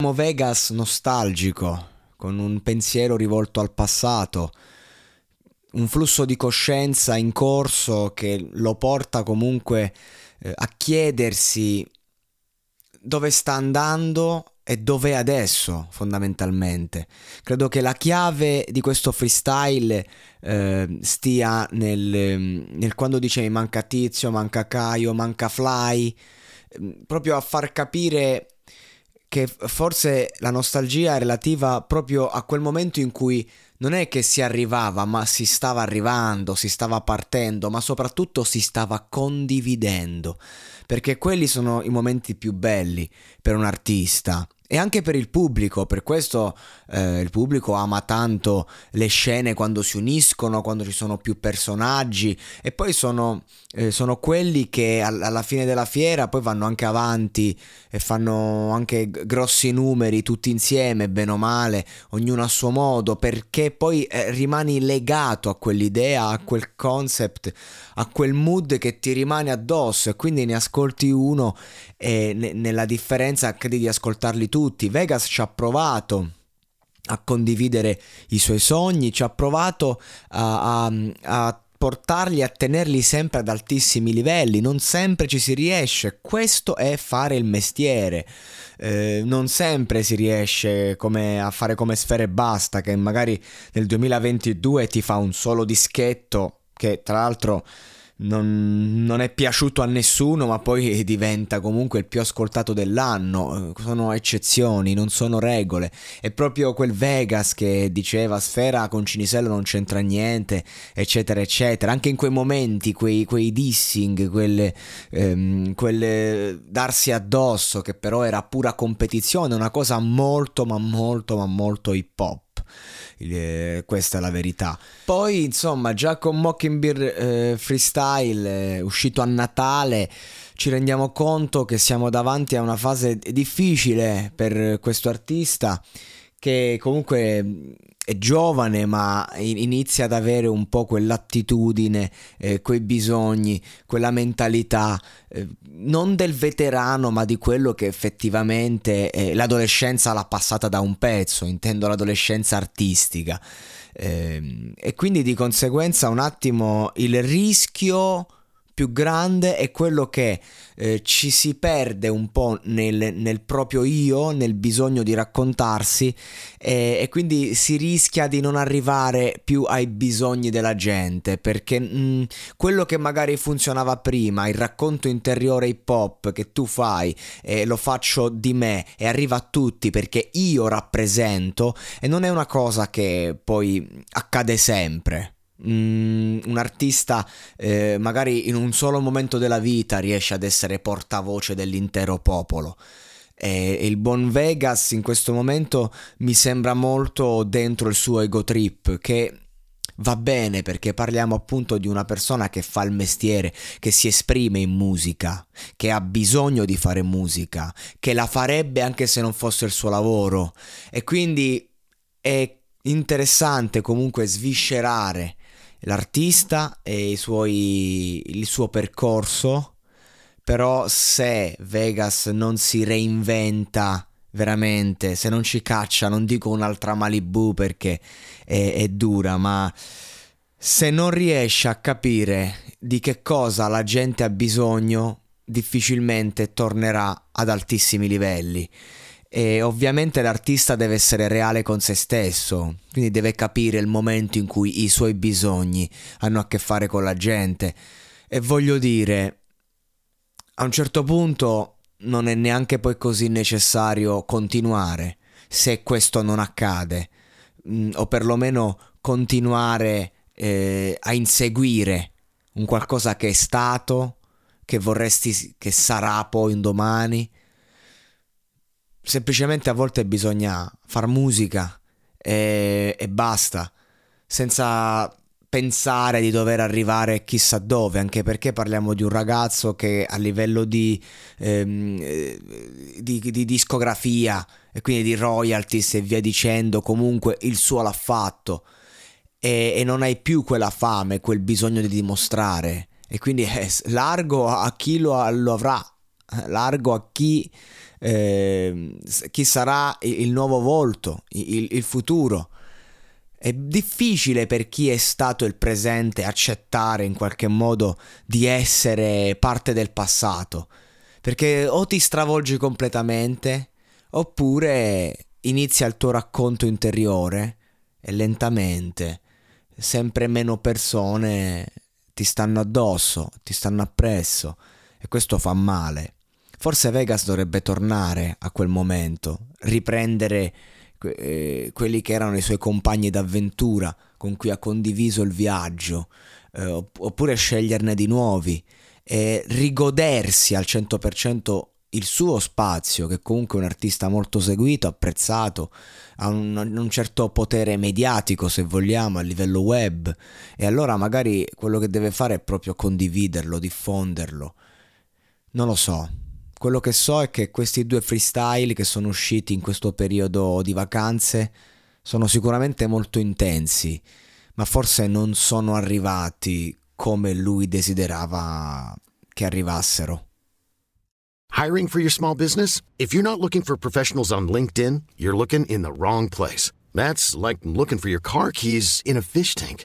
Vegas nostalgico, con un pensiero rivolto al passato, un flusso di coscienza in corso che lo porta comunque eh, a chiedersi dove sta andando e dove è adesso fondamentalmente. Credo che la chiave di questo freestyle eh, stia nel, nel, quando dice manca Tizio, manca Caio, manca Fly, eh, proprio a far capire che forse la nostalgia è relativa proprio a quel momento in cui non è che si arrivava, ma si stava arrivando, si stava partendo, ma soprattutto si stava condividendo, perché quelli sono i momenti più belli per un artista e anche per il pubblico, per questo eh, il pubblico ama tanto le scene quando si uniscono, quando ci sono più personaggi e poi sono, eh, sono quelli che alla fine della fiera poi vanno anche avanti e fanno anche grossi numeri tutti insieme, bene o male, ognuno a suo modo, perché poi eh, rimani legato a quell'idea, a quel concept, a quel mood che ti rimane addosso e quindi ne ascolti uno e ne, nella differenza credi di ascoltarli tutti. Vegas ci ha provato a condividere i suoi sogni, ci ha provato a, a, a portarli a tenerli sempre ad altissimi livelli, non sempre ci si riesce, questo è fare il mestiere. Eh, non sempre si riesce come a fare come Sfere e Basta, che magari nel 2022 ti fa un solo dischetto, che tra l'altro non, non, è piaciuto a nessuno, ma poi diventa comunque il più ascoltato dell'anno. Sono eccezioni, non sono regole. È proprio quel Vegas che diceva Sfera con Cinisello non c'entra niente, eccetera, eccetera. Anche in quei momenti, quei, quei dissing, quelle, ehm, quelle darsi addosso, che però era pura competizione, una cosa molto, ma molto, ma molto hip hop. Eh, questa è la verità. Poi, insomma, già con Mockingbird eh, Freestyle, eh, uscito a Natale, ci rendiamo conto che siamo davanti a una fase difficile per questo artista che comunque è giovane ma inizia ad avere un po' quell'attitudine, eh, quei bisogni, quella mentalità, eh, non del veterano ma di quello che effettivamente eh, l'adolescenza l'ha passata da un pezzo, intendo l'adolescenza artistica. Ehm, e quindi di conseguenza un attimo il rischio più grande è quello che eh, ci si perde un po' nel, nel, proprio io, nel bisogno di raccontarsi e, e, quindi si rischia di non arrivare più ai bisogni della gente perché mh, mm, quello che magari funzionava prima, il racconto interiore hip hop che tu fai e lo faccio di me e arriva a tutti perché io rappresento e non è una cosa che poi accade sempre Mm, un artista eh, magari in un solo momento della vita riesce ad essere portavoce dell'intero popolo. E il buon Vegas in questo momento mi sembra molto dentro il suo ego trip che va bene perché parliamo appunto di una persona che fa il mestiere, che si esprime in musica, che ha bisogno di fare musica, che la farebbe anche se non fosse il suo lavoro e quindi è interessante comunque sviscerare l'artista e suoi, il suo percorso, però se Vegas non si reinventa veramente, se non ci caccia, non dico un'altra Malibu perché è, è dura, ma se non riesce a capire di che cosa la gente ha bisogno, difficilmente tornerà ad altissimi livelli. E ovviamente l'artista deve essere reale con se stesso, quindi deve capire il momento in cui i suoi bisogni hanno a che fare con la gente. E voglio dire, a un certo punto non è neanche poi così necessario continuare se questo non accade, mm, o perlomeno continuare eh, a inseguire un qualcosa che è stato, che vorresti che sarà poi un domani semplicemente a volte bisogna far musica e, e basta, senza pensare di dover arrivare chissà dove, anche perché parliamo di un ragazzo che a livello di, ehm, di, di, discografia e quindi di royalties e via dicendo, comunque il suo l'ha fatto. E, e non hai più quella fame, quel bisogno di dimostrare. E quindi è largo a chi lo, lo avrà, largo a chi eh, chi sarà il nuovo volto, il, il futuro. È difficile per chi è stato il presente accettare in qualche modo di essere parte del passato, perché o ti stravolgi completamente oppure inizia il tuo racconto interiore e lentamente sempre meno persone ti stanno addosso, ti stanno appresso e questo fa male. Forse Vegas dovrebbe tornare a quel momento, riprendere eh, quelli che erano i suoi compagni d'avventura con cui ha condiviso il viaggio, eh, oppure sceglierne di nuovi e rigodersi al 100% il suo spazio, che comunque è un artista molto seguito, apprezzato, ha un, un, certo potere mediatico, se vogliamo, a livello web, e allora magari quello che deve fare è proprio condividerlo, diffonderlo. Non lo so, quello che so è che questi due freestyle che sono usciti in questo periodo di vacanze sono sicuramente molto intensi, ma forse non sono arrivati come lui desiderava che arrivassero. Hiring for your small business? If you're not looking for professionals on LinkedIn, you're looking in the wrong place. That's like looking for your car keys in a fish tank.